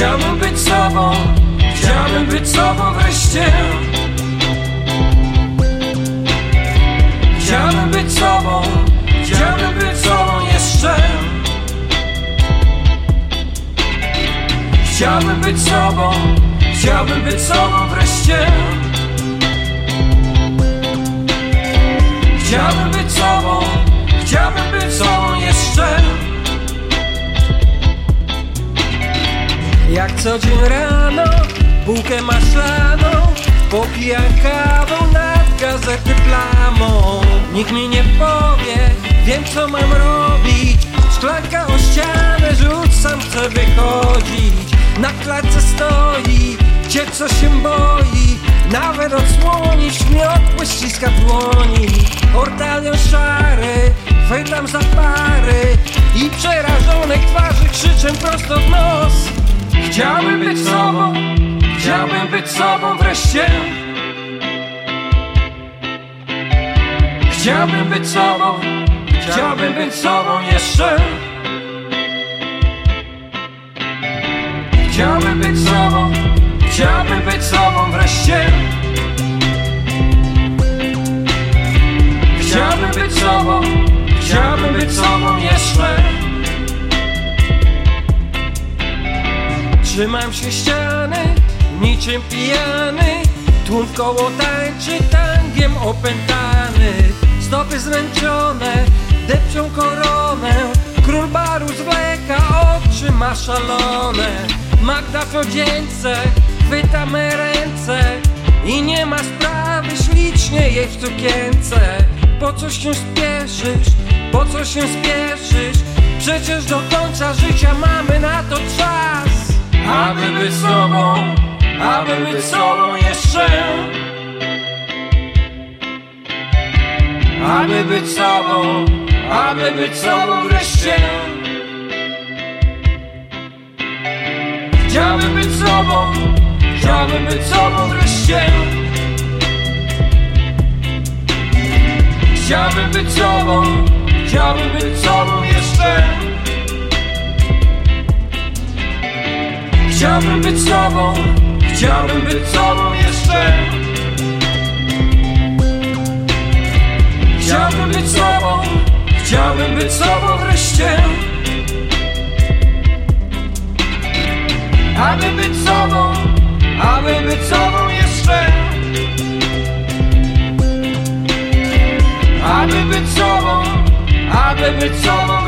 Chciałbym być sobą, chciałbym być sobą wreszcie. Chciałbym być sobą, chciałbym być sobą jeszcze. Chciałbym być sobą, chciałbym być sobą wreszcie Jak co dzień rano, bułkę maślaną Popijam kawą nad gazety plamą. Nikt mi nie powie, wiem co mam robić. Szklanka o ścianę rzucam, chcę wychodzić. Na klatce stoi, gdzie co się boi. Nawet odsłonić miotły ściska dłoni. Ortalion szary, chwytam za pary. I przerażonej twarzy krzyczę prosto w nos Chciałbym być sobą, chciałbym być sobą wreszcie. Chciałbym być sobą, chciałbym być sobą jeszcze Trzymam się ściany, niczym pijany. Tłum koło tańczy tangiem opętany. Stopy zmęczone, depczą koronę. Król baru zwleka, oczy ma szalone. Magda w odzieńce, chwytamy ręce. I nie ma sprawy, ślicznie jej w sukience. Po co się spieszysz, po co się spieszysz? Przecież do końca życia mamy na to czas aby być sobą, aby być sobą jeszcze. Aby być sobą, aby być sobą wreszcie. Chciałbym być sobą, chciałbym być sobą wreszcie. Chciałbym być sobą, chciałbym być sobą jeszcze Chciałbym być sobą, chciałbym być sobą jeszcze. Chciałbym być sobą, chciałbym być sobą wreszcie. Aby być sobą, aby być sobą jeszcze. Aby być sobą, aby być sobą